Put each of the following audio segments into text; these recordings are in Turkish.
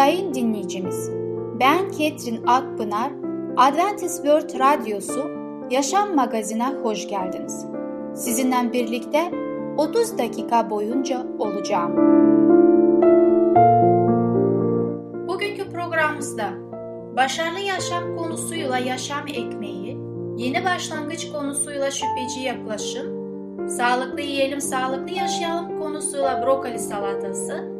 Sayın dinleyicimiz, ben Ketrin Akpınar, Adventist World Radyosu Yaşam Magazin'e hoş geldiniz. Sizinle birlikte 30 dakika boyunca olacağım. Bugünkü programımızda başarılı yaşam konusuyla yaşam ekmeği, yeni başlangıç konusuyla şüpheci yaklaşım, sağlıklı yiyelim sağlıklı yaşayalım konusuyla brokoli salatası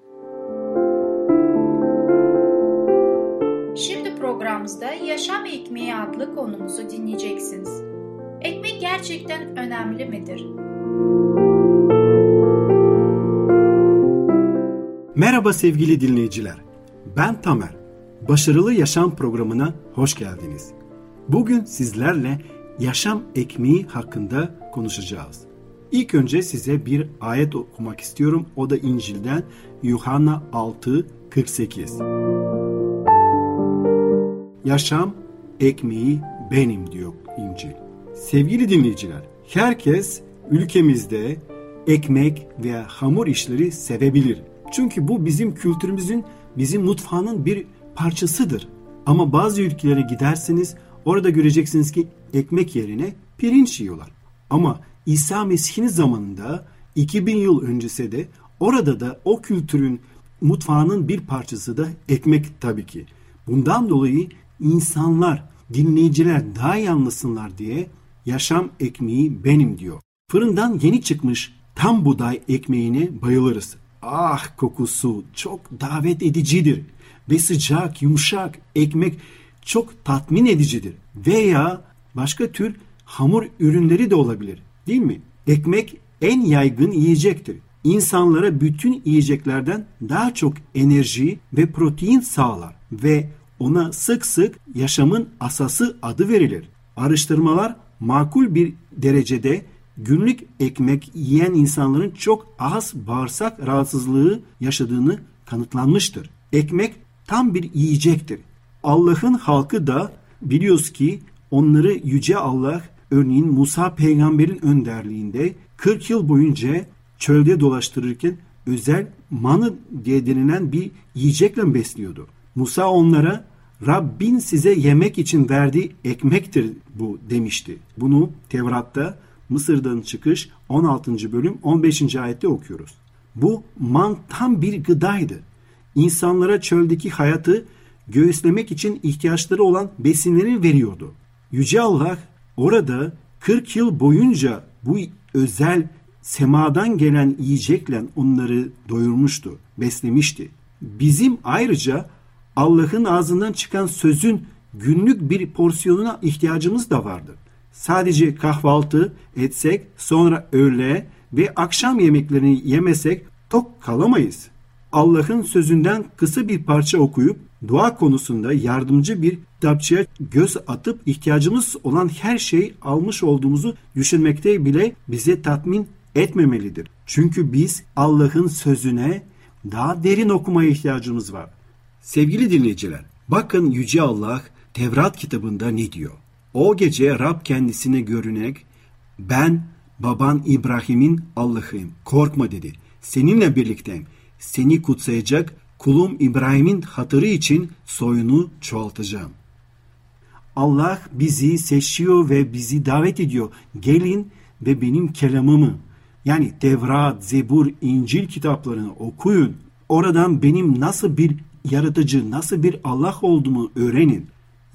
programımızda Yaşam Ekmeği adlı konumuzu dinleyeceksiniz. Ekmek gerçekten önemli midir? Merhaba sevgili dinleyiciler. Ben Tamer. Başarılı Yaşam programına hoş geldiniz. Bugün sizlerle yaşam ekmeği hakkında konuşacağız. İlk önce size bir ayet okumak istiyorum. O da İncil'den Yuhanna 6 48. Yaşam ekmeği benim diyor İncil. Sevgili dinleyiciler, herkes ülkemizde ekmek veya hamur işleri sevebilir. Çünkü bu bizim kültürümüzün, bizim mutfağının bir parçasıdır. Ama bazı ülkelere giderseniz orada göreceksiniz ki ekmek yerine pirinç yiyorlar. Ama İsa Mesih'in zamanında 2000 yıl öncesi de orada da o kültürün mutfağının bir parçası da ekmek tabii ki. Bundan dolayı insanlar, dinleyiciler daha iyi anlasınlar diye yaşam ekmeği benim diyor. Fırından yeni çıkmış tam buğday ekmeğine bayılırız. Ah kokusu çok davet edicidir ve sıcak, yumuşak ekmek çok tatmin edicidir. Veya başka tür hamur ürünleri de olabilir değil mi? Ekmek en yaygın yiyecektir. İnsanlara bütün yiyeceklerden daha çok enerji ve protein sağlar ve ona sık sık yaşamın asası adı verilir. Araştırmalar makul bir derecede günlük ekmek yiyen insanların çok az bağırsak rahatsızlığı yaşadığını kanıtlanmıştır. Ekmek tam bir yiyecektir. Allah'ın halkı da biliyoruz ki onları yüce Allah örneğin Musa peygamberin önderliğinde 40 yıl boyunca çölde dolaştırırken özel manı diye denilen bir yiyecekle besliyordu. Musa onlara Rabbin size yemek için verdiği ekmektir bu demişti. Bunu Tevrat'ta Mısır'dan çıkış 16. bölüm 15. ayette okuyoruz. Bu man tam bir gıdaydı. İnsanlara çöldeki hayatı göğüslemek için ihtiyaçları olan besinleri veriyordu. Yüce Allah orada 40 yıl boyunca bu özel semadan gelen yiyecekle onları doyurmuştu, beslemişti. Bizim ayrıca Allah'ın ağzından çıkan sözün günlük bir porsiyonuna ihtiyacımız da vardır. Sadece kahvaltı etsek sonra öğle ve akşam yemeklerini yemesek tok kalamayız. Allah'ın sözünden kısa bir parça okuyup dua konusunda yardımcı bir kitapçıya göz atıp ihtiyacımız olan her şeyi almış olduğumuzu düşünmekte bile bize tatmin etmemelidir. Çünkü biz Allah'ın sözüne daha derin okumaya ihtiyacımız var. Sevgili dinleyiciler, bakın Yüce Allah Tevrat kitabında ne diyor? O gece Rab kendisine görünerek ben baban İbrahim'in Allah'ıyım korkma dedi. Seninle birlikteyim. Seni kutsayacak kulum İbrahim'in hatırı için soyunu çoğaltacağım. Allah bizi seçiyor ve bizi davet ediyor. Gelin ve benim kelamımı yani Tevrat, Zebur, İncil kitaplarını okuyun. Oradan benim nasıl bir yaratıcı, nasıl bir Allah olduğumu öğrenin.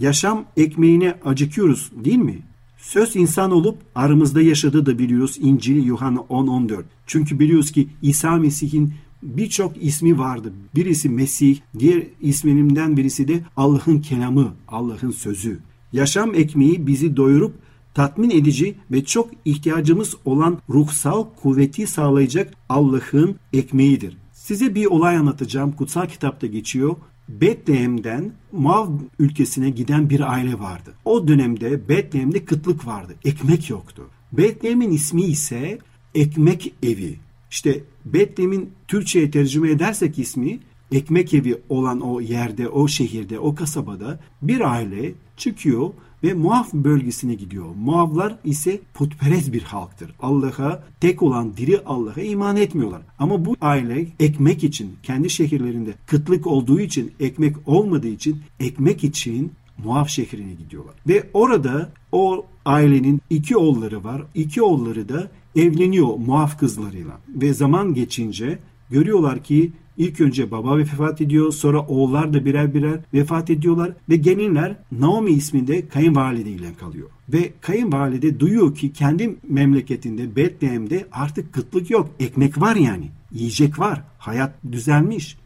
Yaşam ekmeğine acıkıyoruz değil mi? Söz insan olup aramızda yaşadığı da biliyoruz İncil Yuhanna 10-14. Çünkü biliyoruz ki İsa Mesih'in birçok ismi vardı. Birisi Mesih, diğer ismininden birisi de Allah'ın kelamı, Allah'ın sözü. Yaşam ekmeği bizi doyurup tatmin edici ve çok ihtiyacımız olan ruhsal kuvveti sağlayacak Allah'ın ekmeğidir. Size bir olay anlatacağım. Kutsal kitapta geçiyor. Betlehem'den Mav ülkesine giden bir aile vardı. O dönemde Betlehem'de kıtlık vardı. Ekmek yoktu. Betlehem'in ismi ise ekmek evi. İşte Betlehem'in Türkçe'ye tercüme edersek ismi ekmek evi olan o yerde, o şehirde, o kasabada bir aile çıkıyor ve Muaf bölgesine gidiyor. Muavlar ise putperest bir halktır. Allah'a tek olan diri Allah'a iman etmiyorlar. Ama bu aile ekmek için kendi şehirlerinde kıtlık olduğu için ekmek olmadığı için ekmek için Muaf şehrine gidiyorlar. Ve orada o ailenin iki oğulları var. İki oğulları da evleniyor Muaf kızlarıyla. Ve zaman geçince görüyorlar ki İlk önce baba vefat ediyor, sonra oğullar da birer birer vefat ediyorlar ve gelinler Naomi isminde kayınvalide ile kalıyor. Ve kayınvalide duyuyor ki kendi memleketinde Betlehem'de artık kıtlık yok, ekmek var yani, yiyecek var, hayat düzelmiş.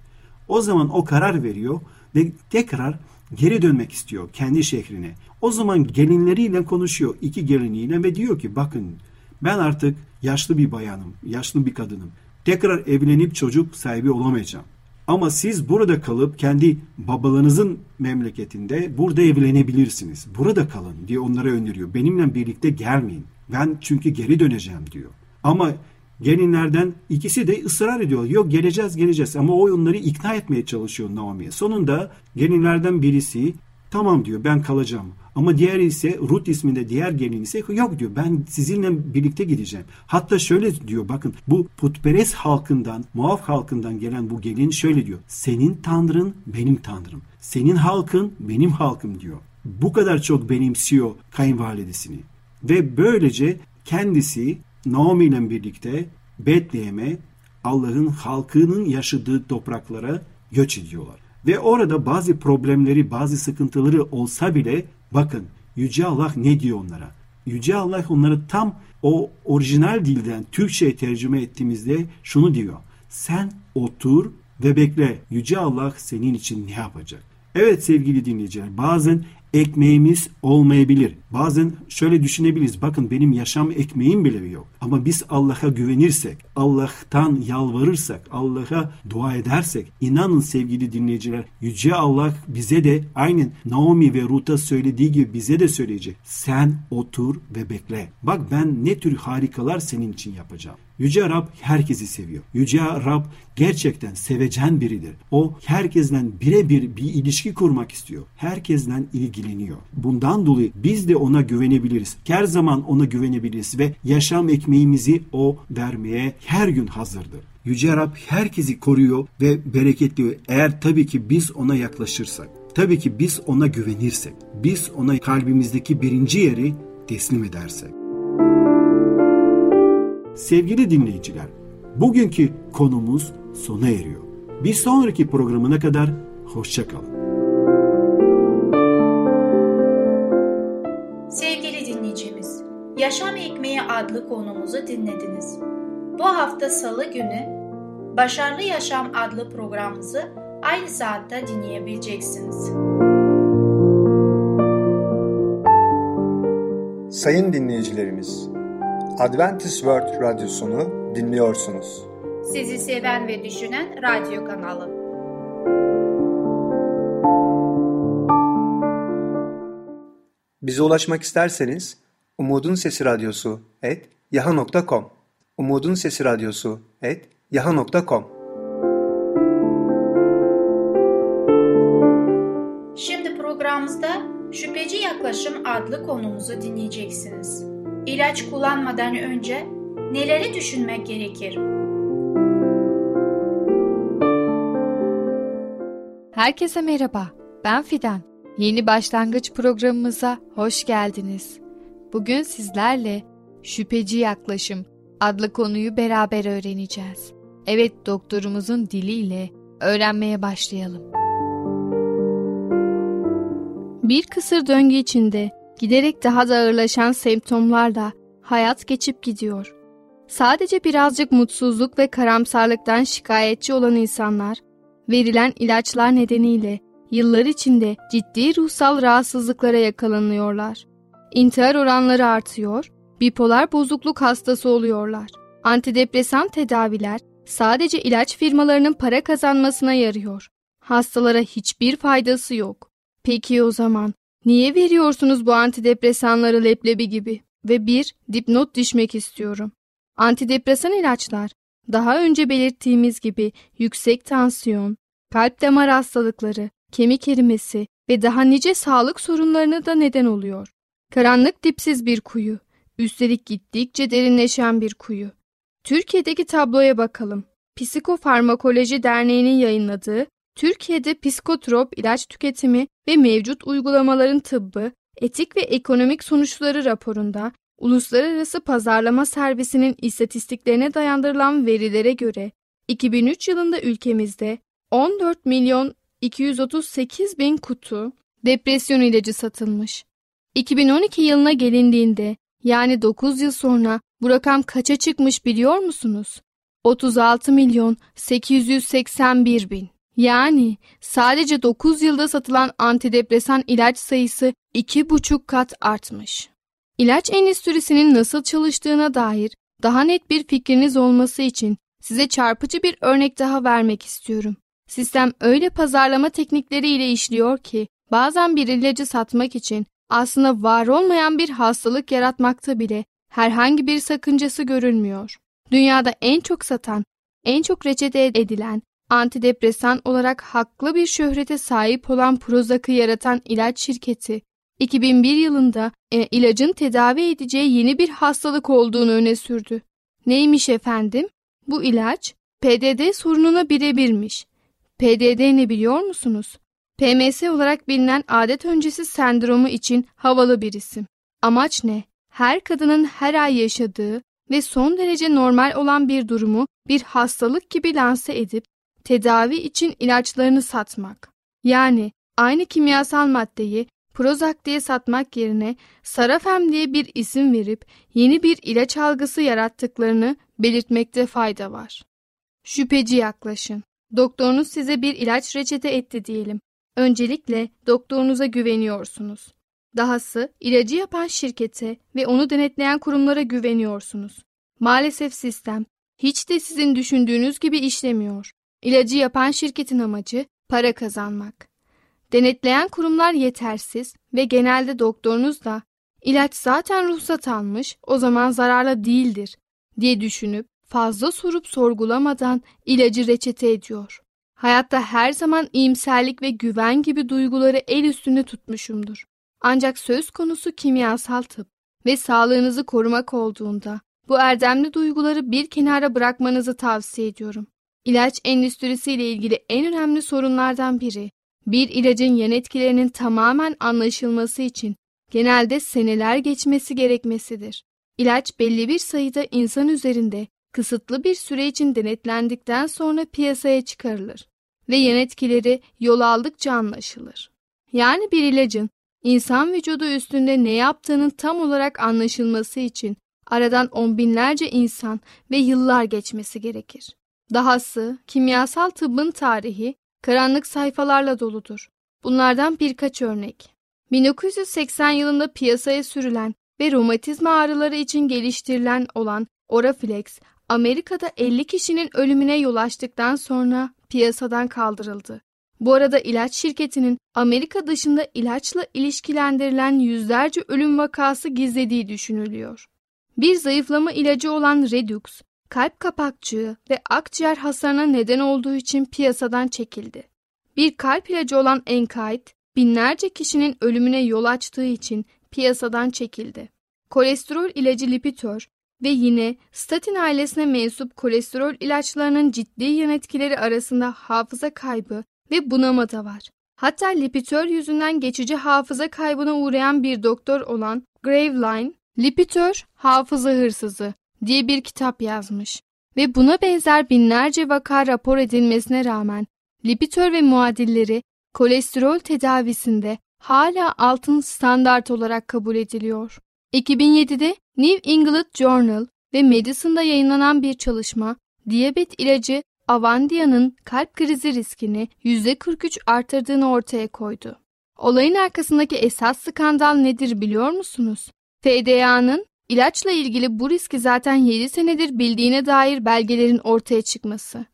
O zaman o karar veriyor ve tekrar geri dönmek istiyor kendi şehrine. O zaman gelinleriyle konuşuyor, iki geliniyle ve diyor ki bakın ben artık yaşlı bir bayanım, yaşlı bir kadınım tekrar evlenip çocuk sahibi olamayacağım. Ama siz burada kalıp kendi babalarınızın memleketinde burada evlenebilirsiniz. Burada kalın diye onlara öneriyor. Benimle birlikte gelmeyin. Ben çünkü geri döneceğim diyor. Ama gelinlerden ikisi de ısrar ediyor. Yok geleceğiz geleceğiz ama o onları ikna etmeye çalışıyor Naomi'ye. Sonunda gelinlerden birisi tamam diyor ben kalacağım. Ama diğer ise Ruth isminde diğer gelin ise yok diyor ben sizinle birlikte gideceğim. Hatta şöyle diyor bakın bu putperest halkından, muaf halkından gelen bu gelin şöyle diyor. Senin tanrın benim tanrım. Senin halkın benim halkım diyor. Bu kadar çok benimsiyor kayınvalidesini. Ve böylece kendisi Naomi ile birlikte Betlehem'e Allah'ın halkının yaşadığı topraklara göç ediyorlar. Ve orada bazı problemleri, bazı sıkıntıları olsa bile bakın Yüce Allah ne diyor onlara? Yüce Allah onları tam o orijinal dilden Türkçe'ye tercüme ettiğimizde şunu diyor. Sen otur ve bekle. Yüce Allah senin için ne yapacak? Evet sevgili dinleyiciler bazen ekmeğimiz olmayabilir. Bazen şöyle düşünebiliriz. Bakın benim yaşam ekmeğim bile yok. Ama biz Allah'a güvenirsek, Allah'tan yalvarırsak, Allah'a dua edersek, inanın sevgili dinleyiciler, Yüce Allah bize de aynen Naomi ve Ruth'a söylediği gibi bize de söyleyecek. Sen otur ve bekle. Bak ben ne tür harikalar senin için yapacağım. Yüce Rab herkesi seviyor. Yüce Rab gerçekten sevecen biridir. O herkesten birebir bir ilişki kurmak istiyor. Herkesten ilgileniyor. Bundan dolayı biz de ona güvenebiliriz. Her zaman ona güvenebiliriz ve yaşam ekmeğimizi o vermeye her gün hazırdır. Yüce Rab herkesi koruyor ve bereketliyor. Eğer tabii ki biz ona yaklaşırsak. Tabii ki biz ona güvenirsek. Biz ona kalbimizdeki birinci yeri teslim edersek. Sevgili dinleyiciler, bugünkü konumuz sona eriyor. Bir sonraki programına kadar hoşçakalın. Sevgili dinleyicimiz, Yaşam Ekmeği adlı konumuzu dinlediniz. Bu hafta salı günü Başarılı Yaşam adlı programımızı aynı saatte dinleyebileceksiniz. Sayın dinleyicilerimiz, Adventist World Radyosunu dinliyorsunuz. Sizi seven ve düşünen radyo kanalı. Bize ulaşmak isterseniz Umutun Sesi Radyosu et yaha.com Umutun Sesi Radyosu et yaha.com Şimdi programımızda Şüpheci Yaklaşım adlı konumuzu dinleyeceksiniz. İlaç kullanmadan önce neleri düşünmek gerekir? Herkese merhaba, ben Fidan. Yeni başlangıç programımıza hoş geldiniz. Bugün sizlerle şüpheci yaklaşım adlı konuyu beraber öğreneceğiz. Evet doktorumuzun diliyle öğrenmeye başlayalım. Bir kısır döngü içinde giderek daha da ağırlaşan semptomlarla hayat geçip gidiyor. Sadece birazcık mutsuzluk ve karamsarlıktan şikayetçi olan insanlar, verilen ilaçlar nedeniyle yıllar içinde ciddi ruhsal rahatsızlıklara yakalanıyorlar. İntihar oranları artıyor, bipolar bozukluk hastası oluyorlar. Antidepresan tedaviler sadece ilaç firmalarının para kazanmasına yarıyor. Hastalara hiçbir faydası yok. Peki o zaman niye veriyorsunuz bu antidepresanları leblebi gibi? Ve bir dipnot düşmek istiyorum. Antidepresan ilaçlar daha önce belirttiğimiz gibi yüksek tansiyon, kalp damar hastalıkları, kemik erimesi ve daha nice sağlık sorunlarına da neden oluyor. Karanlık dipsiz bir kuyu, üstelik gittikçe derinleşen bir kuyu. Türkiye'deki tabloya bakalım. Psikofarmakoloji Derneği'nin yayınladığı Türkiye'de psikotrop ilaç tüketimi ve mevcut uygulamaların tıbbı, etik ve ekonomik sonuçları raporunda Uluslararası Pazarlama Servisi'nin istatistiklerine dayandırılan verilere göre 2003 yılında ülkemizde 14 milyon 238 bin kutu depresyon ilacı satılmış. 2012 yılına gelindiğinde yani 9 yıl sonra bu rakam kaça çıkmış biliyor musunuz? 36 milyon 881 bin. Yani sadece 9 yılda satılan antidepresan ilaç sayısı 2,5 kat artmış. İlaç endüstrisinin nasıl çalıştığına dair daha net bir fikriniz olması için size çarpıcı bir örnek daha vermek istiyorum. Sistem öyle pazarlama teknikleriyle işliyor ki bazen bir ilacı satmak için aslında var olmayan bir hastalık yaratmakta bile herhangi bir sakıncası görülmüyor. Dünyada en çok satan, en çok reçete edilen antidepresan olarak haklı bir şöhrete sahip olan Prozac'ı yaratan ilaç şirketi 2001 yılında e, ilacın tedavi edeceği yeni bir hastalık olduğunu öne sürdü. Neymiş efendim? Bu ilaç PDD sorununa birebirmiş. PDD ne biliyor musunuz? PMS olarak bilinen adet öncesi sendromu için havalı bir isim. Amaç ne? Her kadının her ay yaşadığı ve son derece normal olan bir durumu bir hastalık gibi lanse edip tedavi için ilaçlarını satmak. Yani aynı kimyasal maddeyi Prozac diye satmak yerine Sarafem diye bir isim verip yeni bir ilaç algısı yarattıklarını belirtmekte fayda var. Şüpheci yaklaşın. Doktorunuz size bir ilaç reçete etti diyelim. Öncelikle doktorunuza güveniyorsunuz. Dahası ilacı yapan şirkete ve onu denetleyen kurumlara güveniyorsunuz. Maalesef sistem hiç de sizin düşündüğünüz gibi işlemiyor. İlacı yapan şirketin amacı para kazanmak. Denetleyen kurumlar yetersiz ve genelde doktorunuz da ilaç zaten ruhsat almış o zaman zararlı değildir diye düşünüp fazla sorup sorgulamadan ilacı reçete ediyor. Hayatta her zaman iyimserlik ve güven gibi duyguları el üstünde tutmuşumdur. Ancak söz konusu kimyasal tıp ve sağlığınızı korumak olduğunda bu erdemli duyguları bir kenara bırakmanızı tavsiye ediyorum. İlaç endüstrisiyle ilgili en önemli sorunlardan biri bir ilacın yan etkilerinin tamamen anlaşılması için genelde seneler geçmesi gerekmesidir. İlaç belli bir sayıda insan üzerinde kısıtlı bir süre için denetlendikten sonra piyasaya çıkarılır ve yan etkileri yol aldıkça anlaşılır. Yani bir ilacın insan vücudu üstünde ne yaptığının tam olarak anlaşılması için aradan on binlerce insan ve yıllar geçmesi gerekir. Dahası kimyasal tıbbın tarihi karanlık sayfalarla doludur. Bunlardan birkaç örnek. 1980 yılında piyasaya sürülen ve romatizma ağrıları için geliştirilen olan Oraflex, Amerika'da 50 kişinin ölümüne yol açtıktan sonra piyasadan kaldırıldı. Bu arada ilaç şirketinin Amerika dışında ilaçla ilişkilendirilen yüzlerce ölüm vakası gizlediği düşünülüyor. Bir zayıflama ilacı olan Redux, kalp kapakçığı ve akciğer hasarına neden olduğu için piyasadan çekildi. Bir kalp ilacı olan Enkait, binlerce kişinin ölümüne yol açtığı için piyasadan çekildi. Kolesterol ilacı Lipitor ve yine statin ailesine mensup kolesterol ilaçlarının ciddi yan etkileri arasında hafıza kaybı ve bunama da var. Hatta Lipitor yüzünden geçici hafıza kaybına uğrayan bir doktor olan Graveline, Lipitor hafıza hırsızı diye bir kitap yazmış ve buna benzer binlerce vaka rapor edilmesine rağmen Lipitor ve muadilleri kolesterol tedavisinde hala altın standart olarak kabul ediliyor. 2007'de New England Journal ve Medicine'da yayınlanan bir çalışma, diyabet ilacı Avandia'nın kalp krizi riskini %43 artırdığını ortaya koydu. Olayın arkasındaki esas skandal nedir biliyor musunuz? FDA'nın ilaçla ilgili bu riski zaten 7 senedir bildiğine dair belgelerin ortaya çıkması.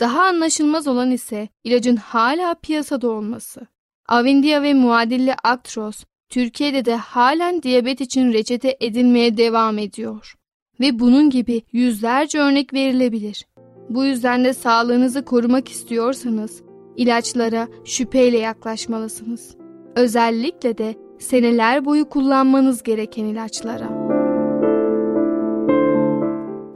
Daha anlaşılmaz olan ise ilacın hala piyasada olması. Avindia ve muadilli Actros Türkiye'de de halen diyabet için reçete edilmeye devam ediyor. Ve bunun gibi yüzlerce örnek verilebilir. Bu yüzden de sağlığınızı korumak istiyorsanız ilaçlara şüpheyle yaklaşmalısınız. Özellikle de seneler boyu kullanmanız gereken ilaçlara.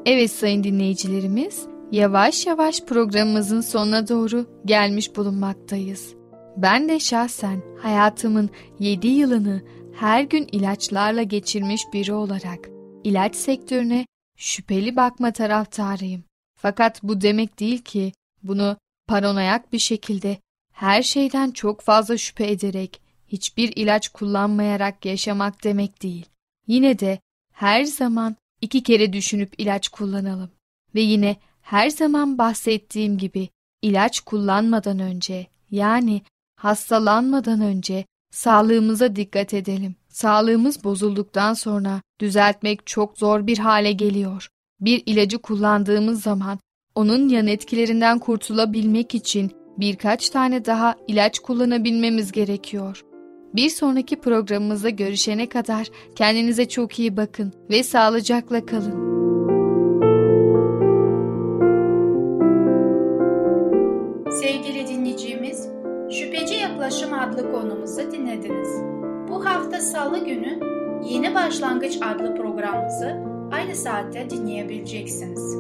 Evet sayın dinleyicilerimiz, yavaş yavaş programımızın sonuna doğru gelmiş bulunmaktayız. Ben de şahsen hayatımın 7 yılını her gün ilaçlarla geçirmiş biri olarak ilaç sektörüne şüpheli bakma taraftarıyım. Fakat bu demek değil ki bunu paranoyak bir şekilde her şeyden çok fazla şüphe ederek hiçbir ilaç kullanmayarak yaşamak demek değil. Yine de her zaman iki kere düşünüp ilaç kullanalım. Ve yine her zaman bahsettiğim gibi ilaç kullanmadan önce yani hastalanmadan önce sağlığımıza dikkat edelim. Sağlığımız bozulduktan sonra düzeltmek çok zor bir hale geliyor. Bir ilacı kullandığımız zaman onun yan etkilerinden kurtulabilmek için birkaç tane daha ilaç kullanabilmemiz gerekiyor. Bir sonraki programımızda görüşene kadar kendinize çok iyi bakın ve sağlıcakla kalın. Sevgili dinleyicimiz, Şüpheci Yaklaşım adlı konumuzu dinlediniz. Bu hafta salı günü Yeni Başlangıç adlı programımızı aynı saatte dinleyebileceksiniz.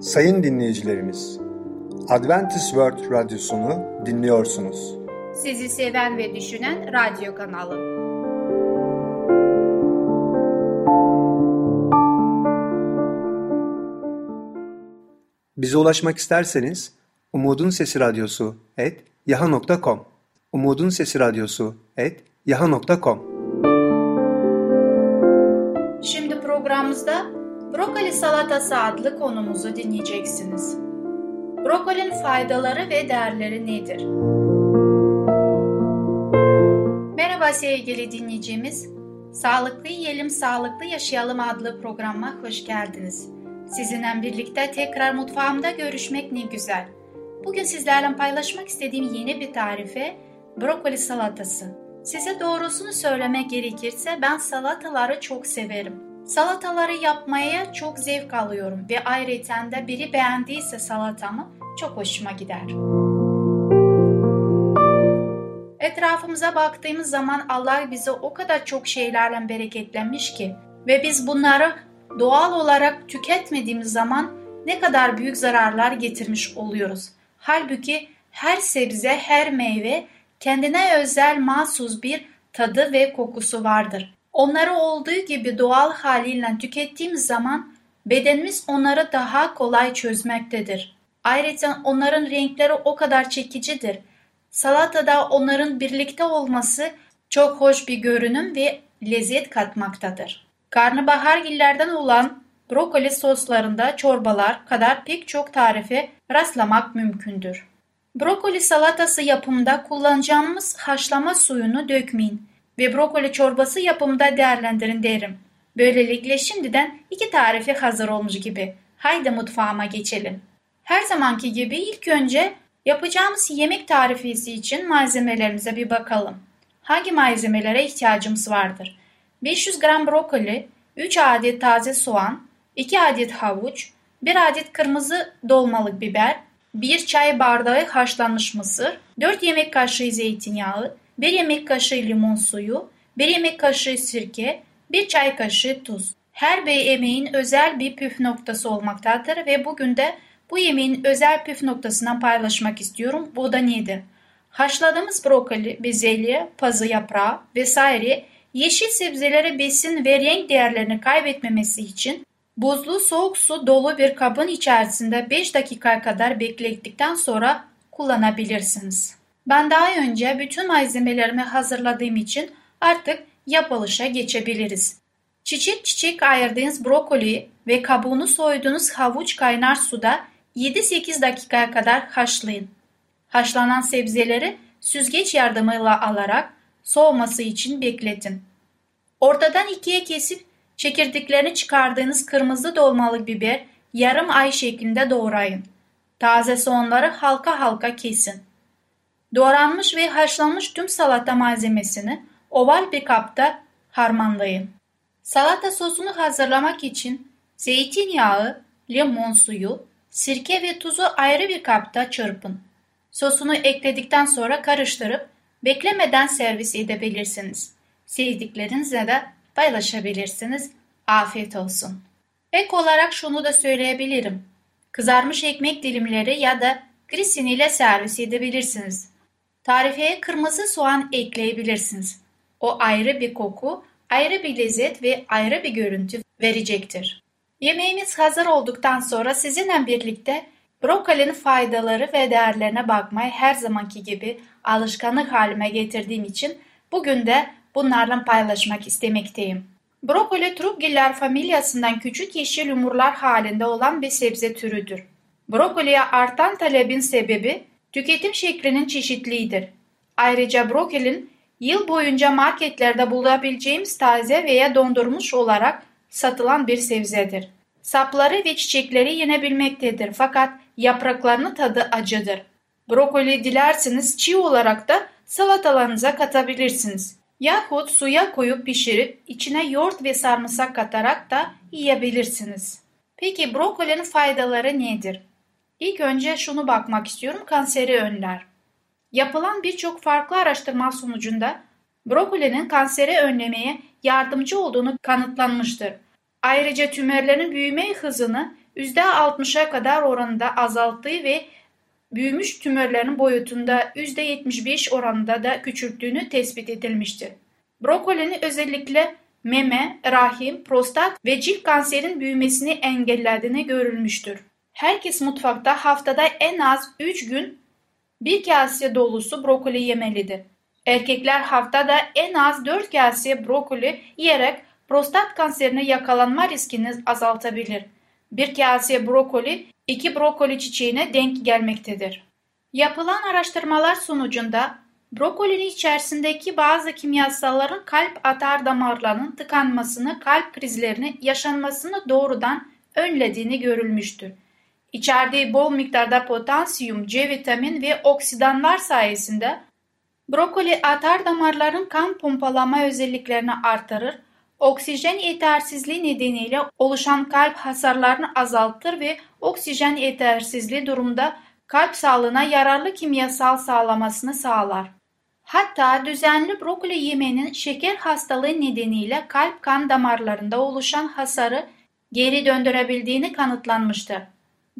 Sayın dinleyicilerimiz, Adventist World Radyosunu dinliyorsunuz. Sizi seven ve düşünen radyo kanalı. Bize ulaşmak isterseniz Umutun Sesi Radyosu et yaha.com Umutun Sesi Radyosu et yaha.com Şimdi programımızda brokoli salatası adlı konumuzu dinleyeceksiniz. Brokolinin faydaları ve değerleri nedir? Merhaba sevgili dinleyicimiz. Sağlıklı Yiyelim Sağlıklı Yaşayalım adlı programa hoş geldiniz. Sizinle birlikte tekrar mutfağımda görüşmek ne güzel. Bugün sizlerle paylaşmak istediğim yeni bir tarife brokoli salatası. Size doğrusunu söylemek gerekirse ben salataları çok severim. Salataları yapmaya çok zevk alıyorum ve ayrıca de biri beğendiyse salatamı çok hoşuma gider. Etrafımıza baktığımız zaman Allah bize o kadar çok şeylerle bereketlenmiş ki ve biz bunları doğal olarak tüketmediğimiz zaman ne kadar büyük zararlar getirmiş oluyoruz. Halbuki her sebze, her meyve kendine özel mahsus bir tadı ve kokusu vardır. Onları olduğu gibi doğal haliyle tükettiğimiz zaman bedenimiz onları daha kolay çözmektedir. Ayrıca onların renkleri o kadar çekicidir. Salatada onların birlikte olması çok hoş bir görünüm ve lezzet katmaktadır. Karnabahar gillerden olan brokoli soslarında çorbalar kadar pek çok tarife rastlamak mümkündür. Brokoli salatası yapımında kullanacağımız haşlama suyunu dökmeyin ve brokoli çorbası yapımında değerlendirin derim. Böylelikle şimdiden iki tarifi hazır olmuş gibi. Haydi mutfağıma geçelim. Her zamanki gibi ilk önce yapacağımız yemek tarifesi için malzemelerimize bir bakalım. Hangi malzemelere ihtiyacımız vardır? 500 gram brokoli, 3 adet taze soğan, 2 adet havuç, 1 adet kırmızı dolmalık biber, 1 çay bardağı haşlanmış mısır, 4 yemek kaşığı zeytinyağı, 1 yemek kaşığı limon suyu, 1 yemek kaşığı sirke, 1 çay kaşığı tuz. Her bir yemeğin özel bir püf noktası olmaktadır ve bugün de bu yemeğin özel püf noktasından paylaşmak istiyorum. Bu da nedir? Haşladığımız brokoli, bezelye, pazı yaprağı vesaire yeşil sebzelere besin ve renk değerlerini kaybetmemesi için Buzlu soğuk su dolu bir kabın içerisinde 5 dakika kadar beklettikten sonra kullanabilirsiniz. Ben daha önce bütün malzemelerimi hazırladığım için artık yapılışa geçebiliriz. Çiçek çiçek ayırdığınız brokoli ve kabuğunu soyduğunuz havuç kaynar suda 7-8 dakikaya kadar haşlayın. Haşlanan sebzeleri süzgeç yardımıyla alarak soğuması için bekletin. Ortadan ikiye kesip çekirdeklerini çıkardığınız kırmızı dolmalık biber yarım ay şeklinde doğrayın. Taze soğanları halka halka kesin. Doğranmış ve haşlanmış tüm salata malzemesini oval bir kapta harmanlayın. Salata sosunu hazırlamak için zeytinyağı, limon suyu, sirke ve tuzu ayrı bir kapta çırpın. Sosunu ekledikten sonra karıştırıp beklemeden servis edebilirsiniz. Sevdiklerinizle de paylaşabilirsiniz. Afiyet olsun. Ek olarak şunu da söyleyebilirim. Kızarmış ekmek dilimleri ya da grisin ile servis edebilirsiniz. Tarifeye kırmızı soğan ekleyebilirsiniz. O ayrı bir koku, ayrı bir lezzet ve ayrı bir görüntü verecektir. Yemeğimiz hazır olduktan sonra sizinle birlikte brokolinin faydaları ve değerlerine bakmayı her zamanki gibi alışkanlık halime getirdiğim için bugün de bunlarla paylaşmak istemekteyim. Brokoli trupgiller familyasından küçük yeşil yumurlar halinde olan bir sebze türüdür. Brokoliye artan talebin sebebi tüketim şeklinin çeşitliğidir. Ayrıca brokolin yıl boyunca marketlerde bulabileceğimiz taze veya dondurmuş olarak satılan bir sebzedir. Sapları ve çiçekleri yenebilmektedir fakat yapraklarının tadı acıdır. Brokoli dilerseniz çiğ olarak da salatalarınıza katabilirsiniz. Yahut suya koyup pişirip içine yoğurt ve sarımsak katarak da yiyebilirsiniz. Peki brokolinin faydaları nedir? İlk önce şunu bakmak istiyorum kanseri önler. Yapılan birçok farklı araştırma sonucunda brokolinin kanseri önlemeye yardımcı olduğunu kanıtlanmıştır. Ayrıca tümörlerin büyüme hızını %60'a kadar oranında azalttığı ve büyümüş tümörlerin boyutunda %75 oranında da küçülttüğünü tespit edilmiştir. Brokolinin özellikle meme, rahim, prostat ve cilt kanserin büyümesini engellediğini görülmüştür. Herkes mutfakta haftada en az 3 gün bir kase dolusu brokoli yemelidir. Erkekler haftada en az 4 kase brokoli yiyerek prostat kanserine yakalanma riskini azaltabilir. Bir kase brokoli iki brokoli çiçeğine denk gelmektedir. Yapılan araştırmalar sonucunda brokolinin içerisindeki bazı kimyasalların kalp atar damarlarının tıkanmasını, kalp krizlerini yaşanmasını doğrudan önlediğini görülmüştür. İçerdiği bol miktarda potasyum, C vitamin ve oksidanlar sayesinde brokoli atar damarların kan pompalama özelliklerini artırır, oksijen yetersizliği nedeniyle oluşan kalp hasarlarını azaltır ve oksijen yetersizliği durumda kalp sağlığına yararlı kimyasal sağlamasını sağlar. Hatta düzenli brokoli yemenin şeker hastalığı nedeniyle kalp kan damarlarında oluşan hasarı geri döndürebildiğini kanıtlanmıştır.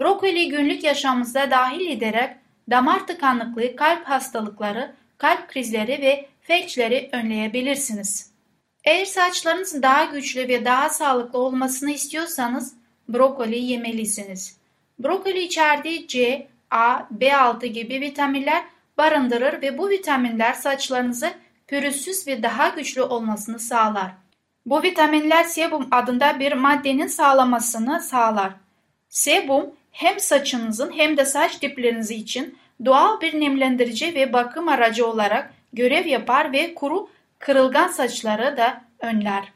Brokoli günlük yaşamımıza dahil ederek damar tıkanıklığı, kalp hastalıkları, kalp krizleri ve felçleri önleyebilirsiniz. Eğer saçlarınız daha güçlü ve daha sağlıklı olmasını istiyorsanız brokoli yemelisiniz. Brokoli içerdiği C, A, B6 gibi vitaminler barındırır ve bu vitaminler saçlarınızı pürüzsüz ve daha güçlü olmasını sağlar. Bu vitaminler sebum adında bir maddenin sağlamasını sağlar. Sebum hem saçınızın hem de saç dipleriniz için doğal bir nemlendirici ve bakım aracı olarak görev yapar ve kuru kırılgan saçları da önler.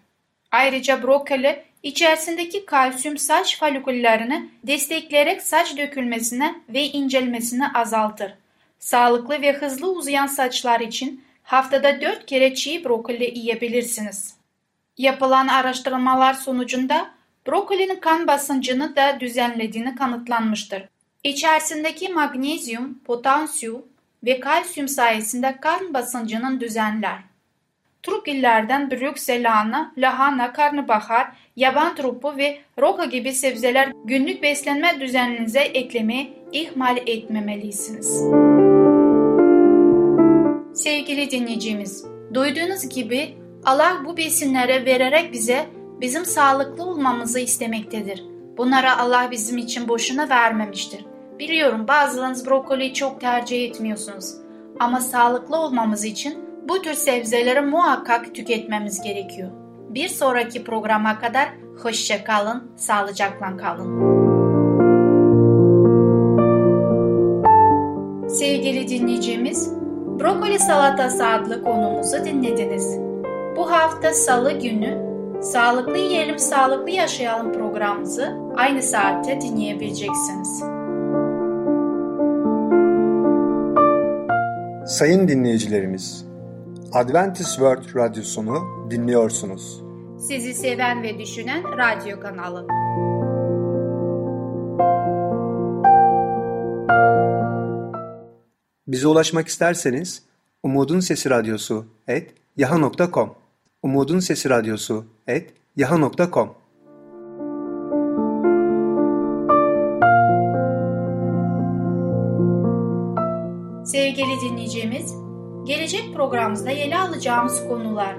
Ayrıca brokoli içerisindeki kalsiyum saç foliküllerini destekleyerek saç dökülmesine ve incelmesini azaltır. Sağlıklı ve hızlı uzayan saçlar için haftada 4 kere çiğ brokoli yiyebilirsiniz. Yapılan araştırmalar sonucunda brokolinin kan basıncını da düzenlediğini kanıtlanmıştır. İçerisindeki magnezyum, potasyum ve kalsiyum sayesinde kan basıncının düzenler. Trupillerden Brüksel lahana, lahana, karnabahar, yaban trupu ve roka gibi sebzeler günlük beslenme düzeninize eklemeyi ihmal etmemelisiniz. Sevgili dinleyicimiz, duyduğunuz gibi Allah bu besinleri vererek bize bizim sağlıklı olmamızı istemektedir. Bunlara Allah bizim için boşuna vermemiştir. Biliyorum bazılarınız brokoliyi çok tercih etmiyorsunuz. Ama sağlıklı olmamız için bu tür sebzeleri muhakkak tüketmemiz gerekiyor. Bir sonraki programa kadar hoşça kalın, sağlıcakla kalın. Sevgili dinleyicimiz, Brokoli Salatası adlı konumuzu dinlediniz. Bu hafta salı günü Sağlıklı Yiyelim Sağlıklı Yaşayalım programımızı aynı saatte dinleyebileceksiniz. Sayın dinleyicilerimiz, Adventist World Radyosunu dinliyorsunuz. Sizi seven ve düşünen radyo kanalı. Bize ulaşmak isterseniz Umutun Sesi Radyosu et yaha.com Umutun Sesi Radyosu et yaha.com Sevgili dinleyicimiz, gelecek programımızda ele alacağımız konular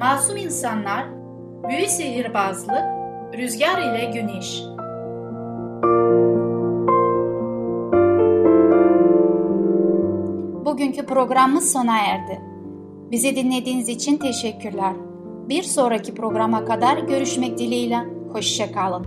Masum insanlar, büyü sihirbazlık, rüzgar ile güneş. Bugünkü programımız sona erdi. Bizi dinlediğiniz için teşekkürler. Bir sonraki programa kadar görüşmek dileğiyle. Hoşçakalın.